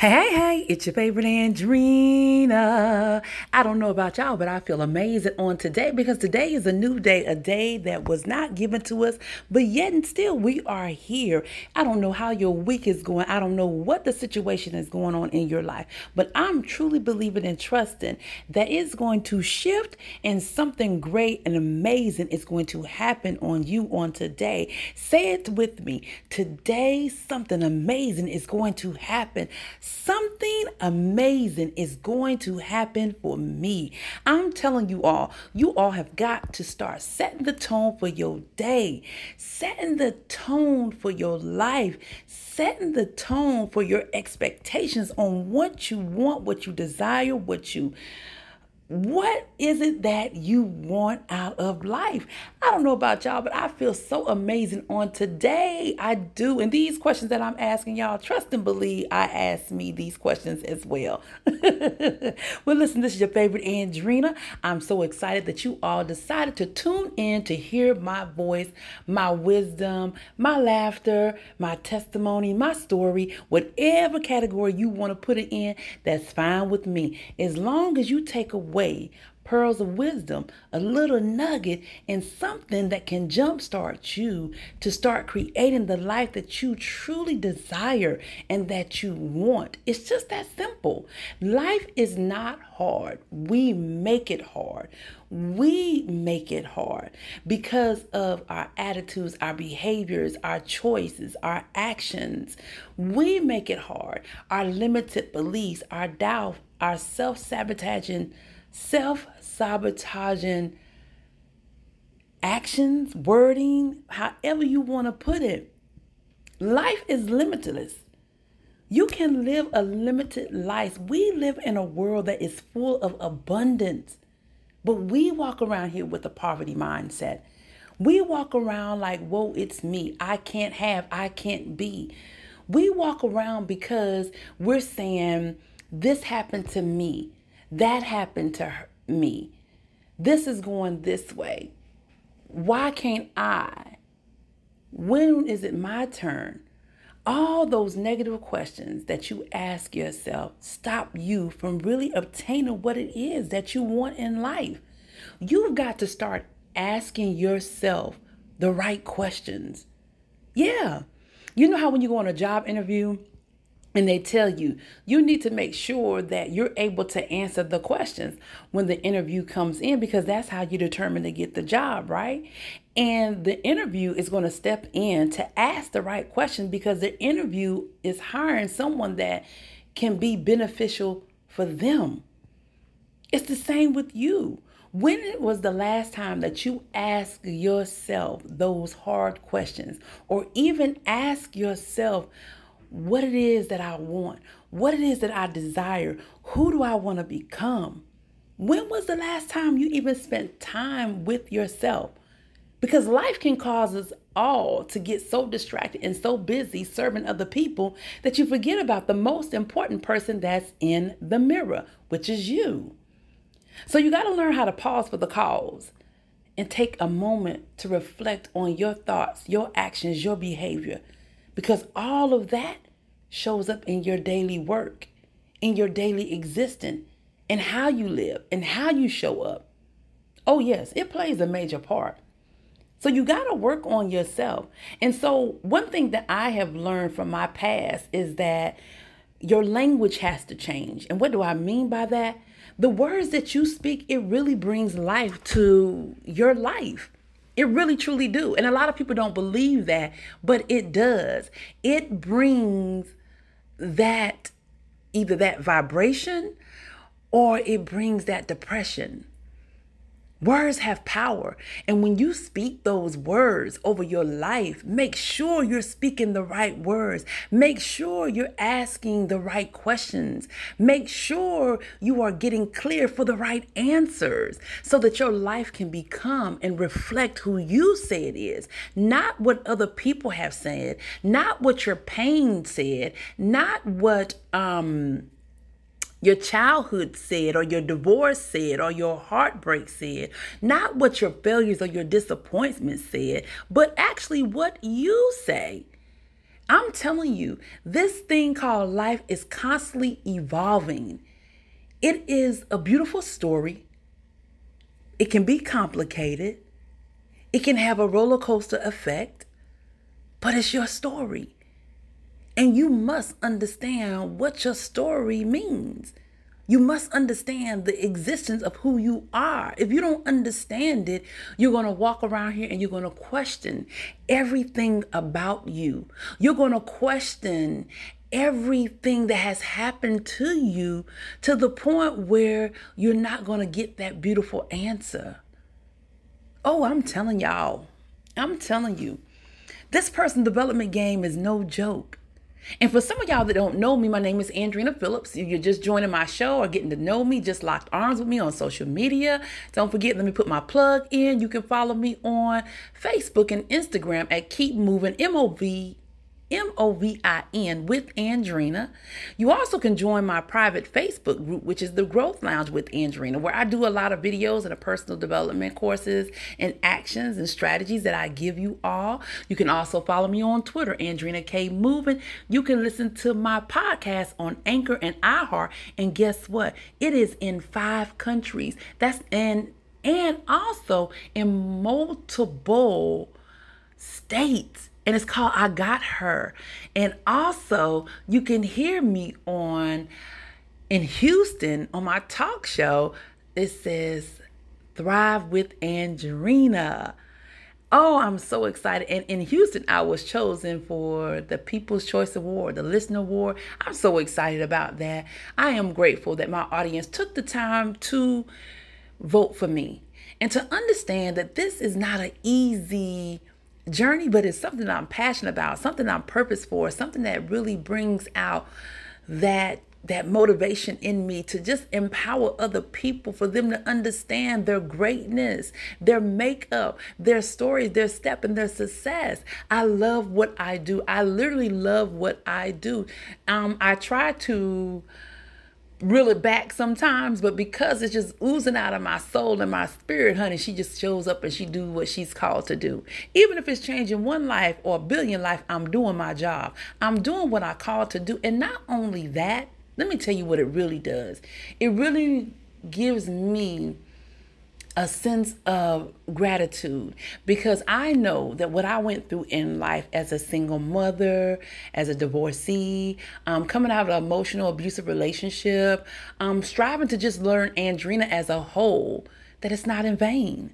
Hey, hey, hey, it's your favorite Andrena. I don't know about y'all, but I feel amazing on today because today is a new day, a day that was not given to us, but yet and still we are here. I don't know how your week is going. I don't know what the situation is going on in your life, but I'm truly believing and trusting that it's going to shift and something great and amazing is going to happen on you on today. Say it with me. Today, something amazing is going to happen Something amazing is going to happen for me. I'm telling you all, you all have got to start setting the tone for your day, setting the tone for your life, setting the tone for your expectations on what you want, what you desire, what you what is it that you want out of life? I don't know about y'all, but I feel so amazing on today. I do. And these questions that I'm asking y'all, trust and believe I ask me these questions as well. well, listen, this is your favorite Andrena. I'm so excited that you all decided to tune in to hear my voice, my wisdom, my laughter, my testimony, my story, whatever category you want to put it in, that's fine with me. As long as you take away way pearls of wisdom, a little nugget, and something that can jumpstart you to start creating the life that you truly desire and that you want. It's just that simple. Life is not hard. We make it hard. We make it hard because of our attitudes, our behaviors, our choices, our actions. We make it hard. Our limited beliefs, our doubt, our self sabotaging self sabotaging actions, wording, however you want to put it. Life is limitless. You can live a limited life. We live in a world that is full of abundance, but we walk around here with a poverty mindset. We walk around like, whoa, it's me. I can't have, I can't be. We walk around because we're saying, this happened to me. That happened to her, me. This is going this way. Why can't I? When is it my turn? All those negative questions that you ask yourself stop you from really obtaining what it is that you want in life. You've got to start asking yourself the right questions. Yeah. You know how when you go on a job interview and they tell you you need to make sure that you're able to answer the questions when the interview comes in because that's how you determine to get the job, right? And the interview is going to step in to ask the right question because the interview is hiring someone that can be beneficial for them. It's the same with you. When it was the last time that you asked yourself those hard questions or even ask yourself, what it is that I want, what it is that I desire, who do I want to become? When was the last time you even spent time with yourself? Because life can cause us all to get so distracted and so busy serving other people that you forget about the most important person that's in the mirror, which is you. So you got to learn how to pause for the cause and take a moment to reflect on your thoughts, your actions, your behavior because all of that shows up in your daily work, in your daily existence, and how you live and how you show up. Oh, yes, it plays a major part. So you got to work on yourself. And so, one thing that I have learned from my past is that your language has to change. And what do I mean by that? The words that you speak, it really brings life to your life. It really truly do. And a lot of people don't believe that, but it does. It brings that either that vibration or it brings that depression. Words have power. And when you speak those words over your life, make sure you're speaking the right words. Make sure you're asking the right questions. Make sure you are getting clear for the right answers so that your life can become and reflect who you say it is, not what other people have said, not what your pain said, not what, um, your childhood said, or your divorce said, or your heartbreak said. Not what your failures or your disappointments said, but actually what you say. I'm telling you, this thing called life is constantly evolving. It is a beautiful story. It can be complicated. It can have a roller coaster effect, but it's your story. And you must understand what your story means. You must understand the existence of who you are. If you don't understand it, you're going to walk around here and you're going to question everything about you. You're going to question everything that has happened to you to the point where you're not going to get that beautiful answer. Oh, I'm telling y'all, I'm telling you, this person development game is no joke. And for some of y'all that don't know me, my name is Andrena Phillips. If you're just joining my show or getting to know me, just locked arms with me on social media. Don't forget, let me put my plug in. You can follow me on Facebook and Instagram at Keep Moving M O V M O V I N with Andrena. You also can join my private Facebook group, which is the Growth Lounge with Andrena, where I do a lot of videos and personal development courses and actions and strategies that I give you all. You can also follow me on Twitter, Andrina K Moving. You can listen to my podcast on Anchor and iHeart. And guess what? It is in five countries. That's in and also in multiple states and it's called I Got Her. And also, you can hear me on in Houston on my talk show. It says Thrive with Andrena. Oh, I'm so excited. And in Houston, I was chosen for the People's Choice Award, the Listener Award. I'm so excited about that. I am grateful that my audience took the time to vote for me and to understand that this is not an easy journey, but it's something I'm passionate about, something I'm purpose for, something that really brings out that that motivation in me to just empower other people for them to understand their greatness, their makeup, their stories, their step, and their success. I love what I do. I literally love what I do. Um, I try to reel it back sometimes, but because it's just oozing out of my soul and my spirit, honey, she just shows up and she do what she's called to do. Even if it's changing one life or a billion life, I'm doing my job. I'm doing what I called to do. And not only that, let me tell you what it really does. It really gives me a sense of gratitude because I know that what I went through in life as a single mother, as a divorcee, um, coming out of an emotional abusive relationship, um, striving to just learn Andrena as a whole, that it's not in vain.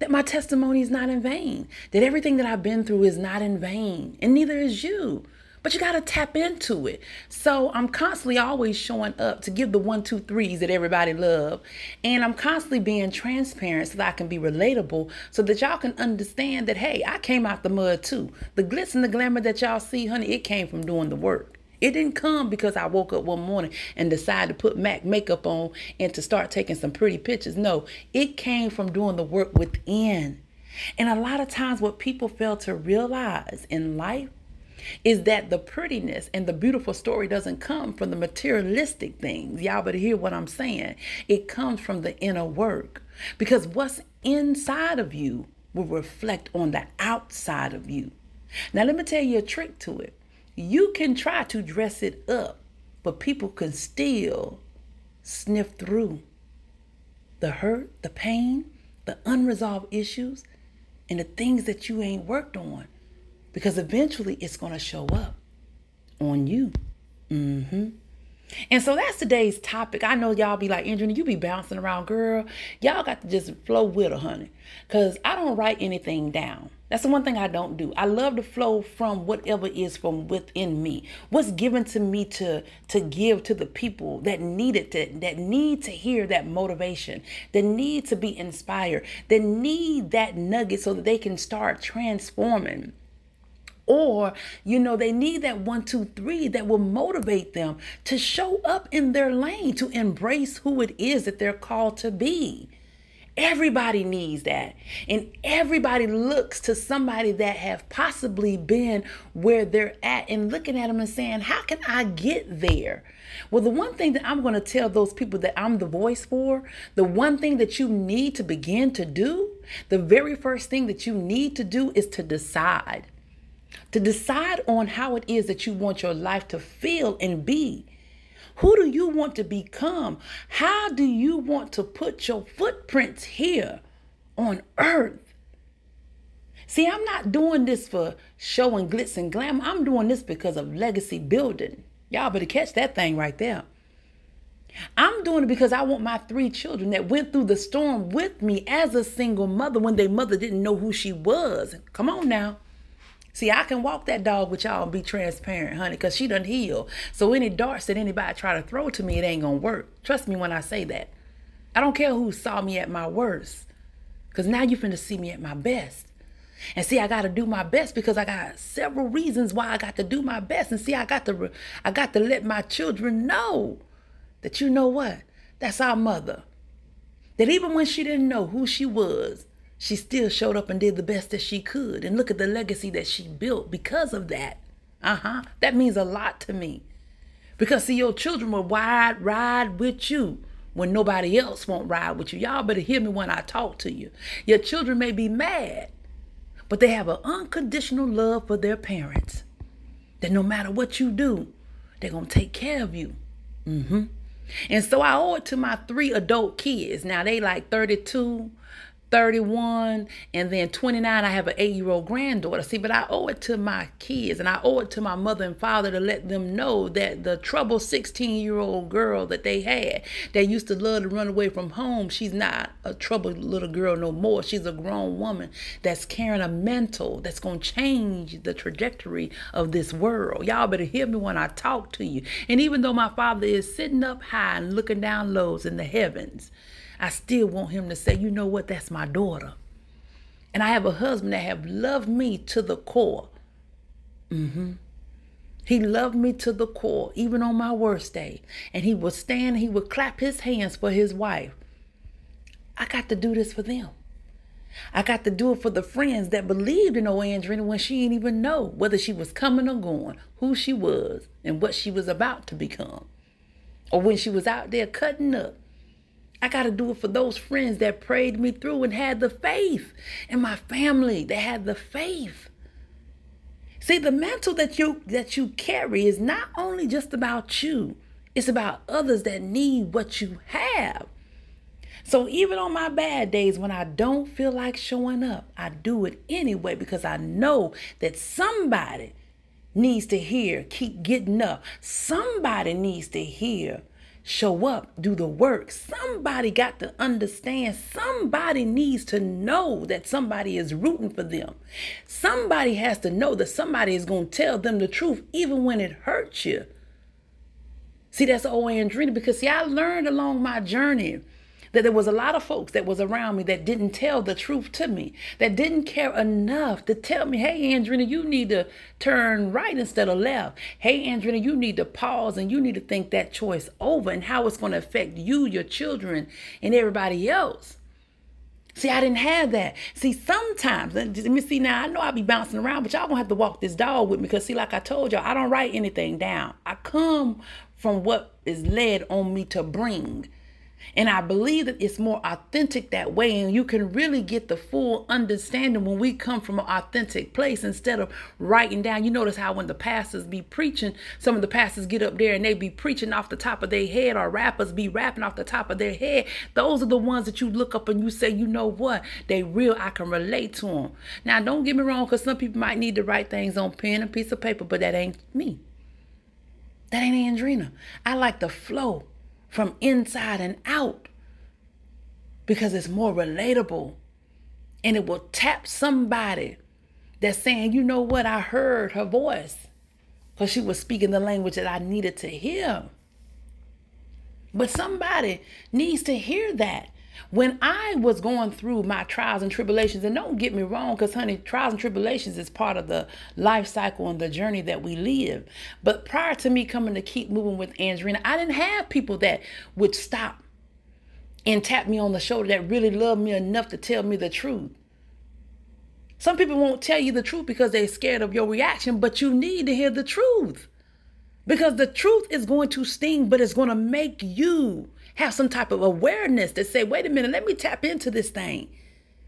That my testimony is not in vain. That everything that I've been through is not in vain. And neither is you but you got to tap into it. So I'm constantly always showing up to give the one, two, threes that everybody love. And I'm constantly being transparent so that I can be relatable so that y'all can understand that, hey, I came out the mud too. The glitz and the glamour that y'all see, honey, it came from doing the work. It didn't come because I woke up one morning and decided to put MAC makeup on and to start taking some pretty pictures. No, it came from doing the work within. And a lot of times, what people fail to realize in life is that the prettiness and the beautiful story doesn't come from the materialistic things. Y'all better hear what I'm saying. It comes from the inner work because what's inside of you will reflect on the outside of you. Now, let me tell you a trick to it. You can try to dress it up, but people can still sniff through the hurt, the pain, the unresolved issues, and the things that you ain't worked on because eventually it's going to show up on you. Mm-hmm. And so that's today's topic. I know y'all be like, Andrew, you be bouncing around, girl. Y'all got to just flow with her, honey. Because I don't write anything down. That's the one thing I don't do. I love to flow from whatever is from within me. What's given to me to to give to the people that need it, that, that need to hear that motivation, that need to be inspired, that need that nugget so that they can start transforming or, you know, they need that one, two, three that will motivate them to show up in their lane, to embrace who it is that they're called to be. Everybody needs that. And everybody looks to somebody that have possibly been where they're at and looking at them and saying, How can I get there? Well, the one thing that I'm going to tell those people that I'm the voice for, the one thing that you need to begin to do, the very first thing that you need to do is to decide to decide on how it is that you want your life to feel and be. Who do you want to become? How do you want to put your footprints here on earth? See, I'm not doing this for show and glitz and glam. I'm doing this because of legacy building. Y'all better catch that thing right there. I'm doing it because I want my three children that went through the storm with me as a single mother when their mother didn't know who she was. Come on now. See, I can walk that dog with y'all and be transparent, honey, because she done heal. So any darts that anybody try to throw to me, it ain't gonna work. Trust me when I say that. I don't care who saw me at my worst. Because now you finna see me at my best. And see, I got to do my best because I got several reasons why I got to do my best. And see, I got to I got to let my children know that you know what? That's our mother. That even when she didn't know who she was, she still showed up and did the best that she could. And look at the legacy that she built because of that. Uh-huh. That means a lot to me. Because see, your children will ride, ride with you when nobody else won't ride with you. Y'all better hear me when I talk to you. Your children may be mad but they have an unconditional love for their parents. That no matter what you do, they're going to take care of you. Mm-hmm. And so I owe it to my three adult kids. Now they like 32, 31, and then 29, I have an eight year old granddaughter. See, but I owe it to my kids and I owe it to my mother and father to let them know that the troubled 16 year old girl that they had that used to love to run away from home, she's not a troubled little girl no more. She's a grown woman that's carrying a mental that's going to change the trajectory of this world. Y'all better hear me when I talk to you. And even though my father is sitting up high and looking down lows in the heavens, I still want him to say, you know what, that's my daughter. And I have a husband that have loved me to the core. Mm-hmm. He loved me to the core, even on my worst day. And he would stand, he would clap his hands for his wife. I got to do this for them. I got to do it for the friends that believed in old Andrena when she didn't even know whether she was coming or going, who she was, and what she was about to become. Or when she was out there cutting up I got to do it for those friends that prayed me through and had the faith, and my family that had the faith. See, the mantle that you that you carry is not only just about you, it's about others that need what you have. So even on my bad days when I don't feel like showing up, I do it anyway because I know that somebody needs to hear, keep getting up. Somebody needs to hear show up, do the work. Somebody got to understand. Somebody needs to know that somebody is rooting for them. Somebody has to know that somebody is going to tell them the truth, even when it hurts you. See, that's old Andrena because see, I learned along my journey that there was a lot of folks that was around me that didn't tell the truth to me, that didn't care enough to tell me, hey, Andrena, you need to turn right instead of left. Hey, Andrena, you need to pause and you need to think that choice over and how it's going to affect you, your children, and everybody else. See, I didn't have that. See, sometimes, let me see now, I know I'll be bouncing around, but y'all gonna have to walk this dog with me because, see, like I told y'all, I don't write anything down. I come from what is led on me to bring. And I believe that it's more authentic that way. And you can really get the full understanding when we come from an authentic place instead of writing down. You notice how when the pastors be preaching, some of the pastors get up there and they be preaching off the top of their head, or rappers be rapping off the top of their head. Those are the ones that you look up and you say, you know what? They real. I can relate to them. Now, don't get me wrong, because some people might need to write things on pen and piece of paper, but that ain't me. That ain't Andrena. I like the flow from inside and out because it's more relatable and it will tap somebody that's saying, you know what, I heard her voice because she was speaking the language that I needed to hear. But somebody needs to hear that. When I was going through my trials and tribulations, and don't get me wrong, because honey, trials and tribulations is part of the life cycle and the journey that we live. But prior to me coming to keep moving with Andrena, I didn't have people that would stop and tap me on the shoulder that really loved me enough to tell me the truth. Some people won't tell you the truth because they're scared of your reaction, but you need to hear the truth. Because the truth is going to sting, but it's going to make you have some type of awareness to say, wait a minute, let me tap into this thing.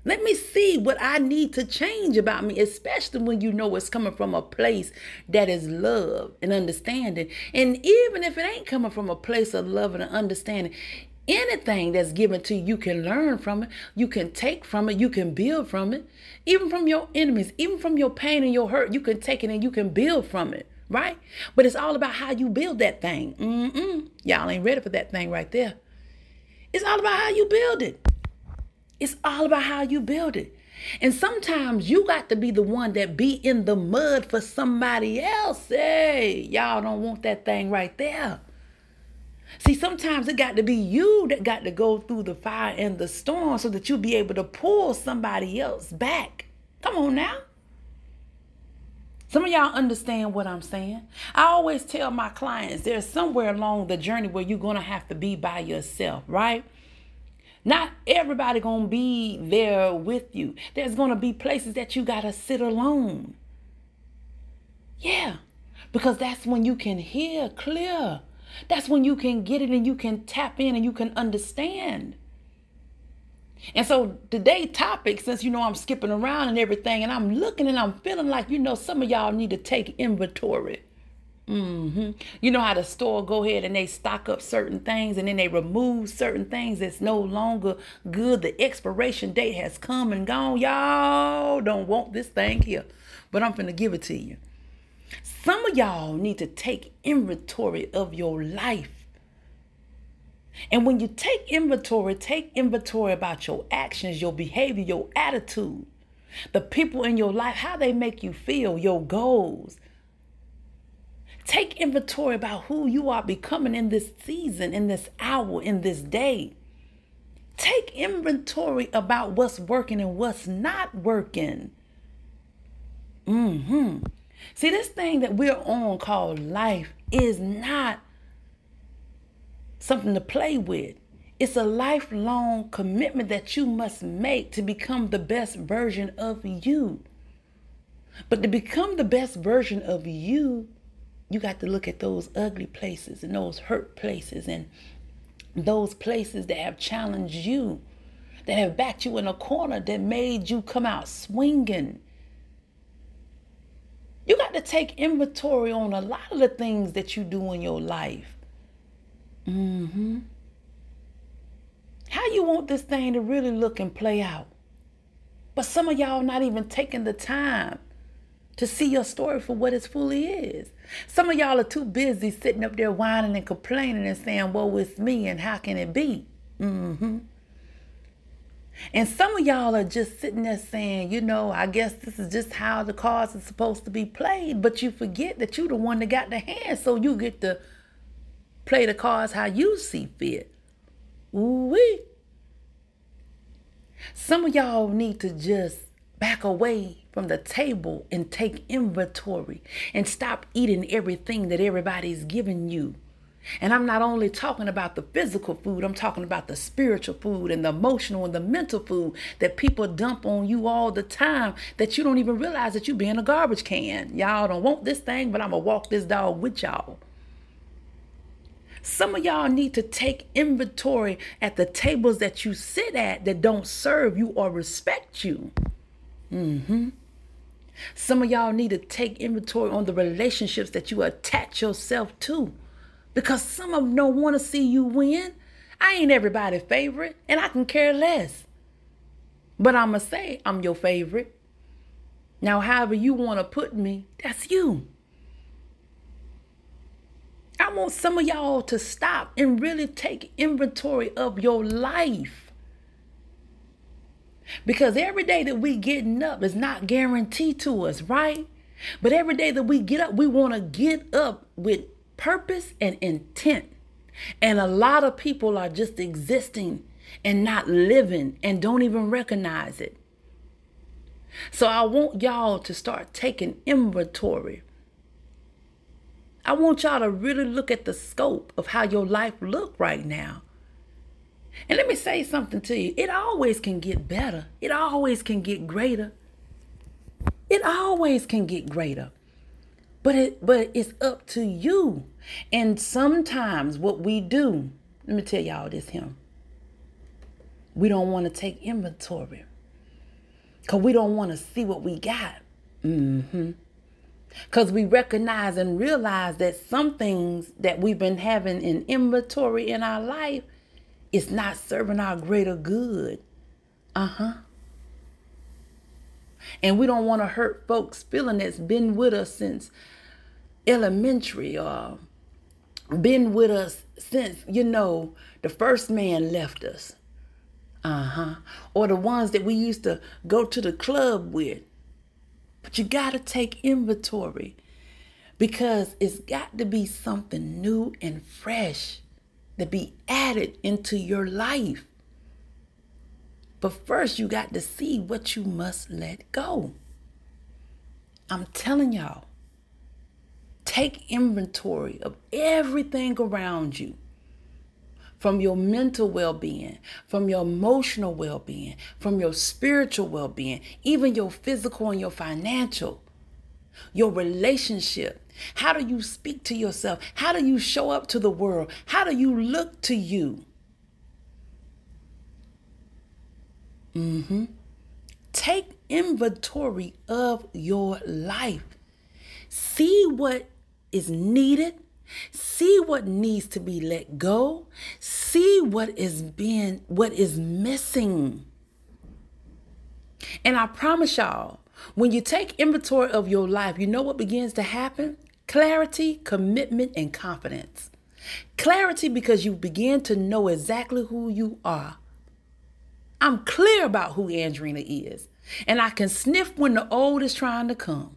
Let me see what I need to change about me, especially when you know it's coming from a place that is love and understanding. And even if it ain't coming from a place of love and understanding, anything that's given to you, you can learn from it, you can take from it, you can build from it. Even from your enemies, even from your pain and your hurt, you can take it and you can build from it, right? But it's all about how you build that thing. Mm-mm. Y'all ain't ready for that thing right there. It's all about how you build it. It's all about how you build it. And sometimes you got to be the one that be in the mud for somebody else. Hey, y'all don't want that thing right there. See, sometimes it got to be you that got to go through the fire and the storm so that you'll be able to pull somebody else back. Come on now. Some of y'all understand what I'm saying. I always tell my clients there's somewhere along the journey where you're going to have to be by yourself, right? Not everybody going to be there with you. There's going to be places that you got to sit alone. Yeah, because that's when you can hear clear. That's when you can get it and you can tap in and you can understand. And so today topic, since you know I'm skipping around and everything, and I'm looking and I'm feeling like you know some of y'all need to take inventory. Mm-hmm. You know how the store go ahead and they stock up certain things and then they remove certain things that's no longer good. The expiration date has come and gone. Y'all don't want this thing here, but I'm gonna give it to you. Some of y'all need to take inventory of your life. And when you take inventory, take inventory about your actions, your behavior, your attitude, the people in your life, how they make you feel, your goals Take inventory about who you are becoming in this season, in this hour, in this day. Take inventory about what's working and what's not working. hmm See, this thing that we're on called life is not something to play with. It's a lifelong commitment that you must make to become the best version of you. But to become the best version of you, you got to look at those ugly places and those hurt places and those places that have challenged you, that have backed you in a corner, that made you come out swinging. You got to take inventory on a lot of the things that you do in your life. Mm-hmm. How you want this thing to really look and play out? But some of y'all not even taking the time to see your story for what it fully is. Some of y'all are too busy sitting up there whining and complaining and saying, Woe, it's me, and how can it be? Mm-hmm. And some of y'all are just sitting there saying, you know, I guess this is just how the cards are supposed to be played, but you forget that you're the one that got the hand, so you get to play the cards how you see fit. Ooh-wee. Some of y'all need to just back away from the table and take inventory and stop eating everything that everybody's giving you. And I'm not only talking about the physical food, I'm talking about the spiritual food and the emotional and the mental food that people dump on you all the time that you don't even realize that you being a garbage can. Y'all don't want this thing, but I'm going to walk this dog with y'all. Some of y'all need to take inventory at the tables that you sit at that don't serve you or respect you. Mm-hmm. Some of y'all need to take inventory on the relationships that you attach yourself to. Because some of them don't want to see you win. I ain't everybody's favorite, and I can care less. But I'm going to say I'm your favorite. Now, however you want to put me, that's you. Want some of y'all to stop and really take inventory of your life. Because every day that we getting up is not guaranteed to us, right? But every day that we get up, we want to get up with purpose and intent. And a lot of people are just existing and not living and don't even recognize it. So I want y'all to start taking inventory. I want y'all to really look at the scope of how your life look right now. And let me say something to you. It always can get better. It always can get greater. It always can get greater. But it but it's up to you. And sometimes what we do, let me tell y'all this here. We don't want to take inventory. Because we don't want to see what we got. Mm-hmm. Because we recognize and realize that some things that we've been having in inventory in our life is not serving our greater good. Uh-huh. And we don't want to hurt folks' feeling that's been with us since elementary or been with us since, you know, the first man left us. Uh-huh. Or the ones that we used to go to the club with. But you got to take inventory because it's got to be something new and fresh to be added into your life. But first, you got to see what you must let go. I'm telling y'all, take inventory of everything around you from your mental well being, from your emotional well being, from your spiritual well being, even your physical and your financial, your relationship. How do you speak to yourself? How do you show up to the world? How do you look to you? Mm-hmm. Take inventory of your life. See what is needed See what needs to be let go. See what is being what is missing. And I promise y'all, when you take inventory of your life, you know what begins to happen? Clarity, commitment, and confidence. Clarity because you begin to know exactly who you are. I'm clear about who Andrena is, and I can sniff when the old is trying to come.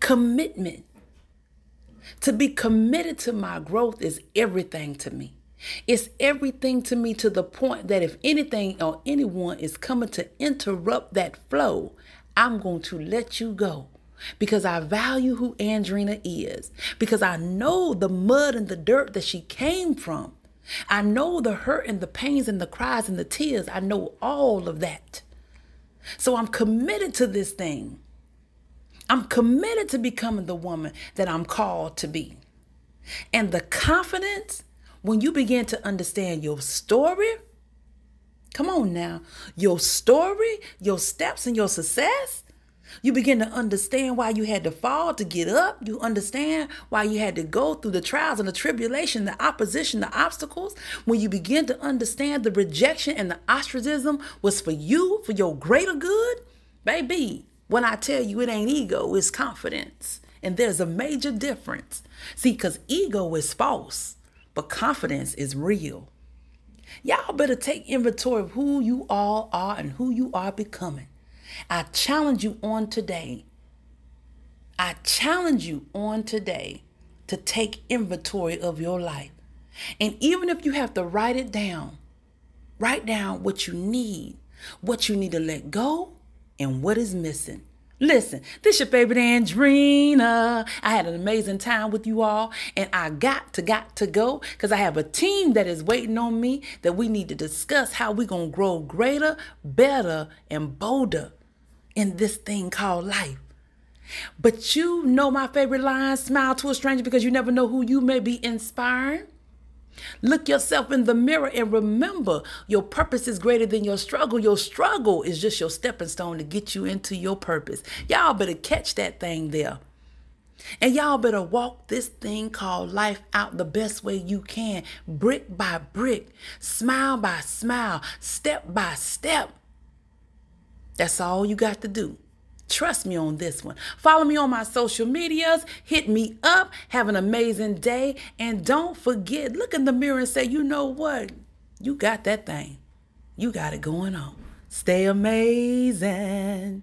Commitment to be committed to my growth is everything to me. It's everything to me to the point that if anything or anyone is coming to interrupt that flow, I'm going to let you go because I value who Andrena is, because I know the mud and the dirt that she came from. I know the hurt and the pains and the cries and the tears. I know all of that. So I'm committed to this thing. I'm committed to becoming the woman that I'm called to be. And the confidence, when you begin to understand your story, come on now, your story, your steps, and your success, you begin to understand why you had to fall to get up. You understand why you had to go through the trials and the tribulation, the opposition, the obstacles. When you begin to understand the rejection and the ostracism was for you, for your greater good, baby, when I tell you it ain't ego, it's confidence. And there's a major difference. See, because ego is false, but confidence is real. Y'all better take inventory of who you all are and who you are becoming. I challenge you on today. I challenge you on today to take inventory of your life. And even if you have to write it down, write down what you need, what you need to let go, and what is missing. Listen, this your favorite Andrena. I had an amazing time with you all, and I got to got to go because I have a team that is waiting on me that we need to discuss how we're gonna grow greater, better, and bolder in this thing called life. But you know my favorite line, smile to a stranger because you never know who you may be inspiring. Look yourself in the mirror and remember your purpose is greater than your struggle. Your struggle is just your stepping stone to get you into your purpose. Y'all better catch that thing there. And y'all better walk this thing called life out the best way you can, brick by brick, smile by smile, step by step. That's all you got to do. Trust me on this one. Follow me on my social medias. Hit me up. Have an amazing day. And don't forget, look in the mirror and say, you know what? You got that thing. You got it going on. Stay amazing.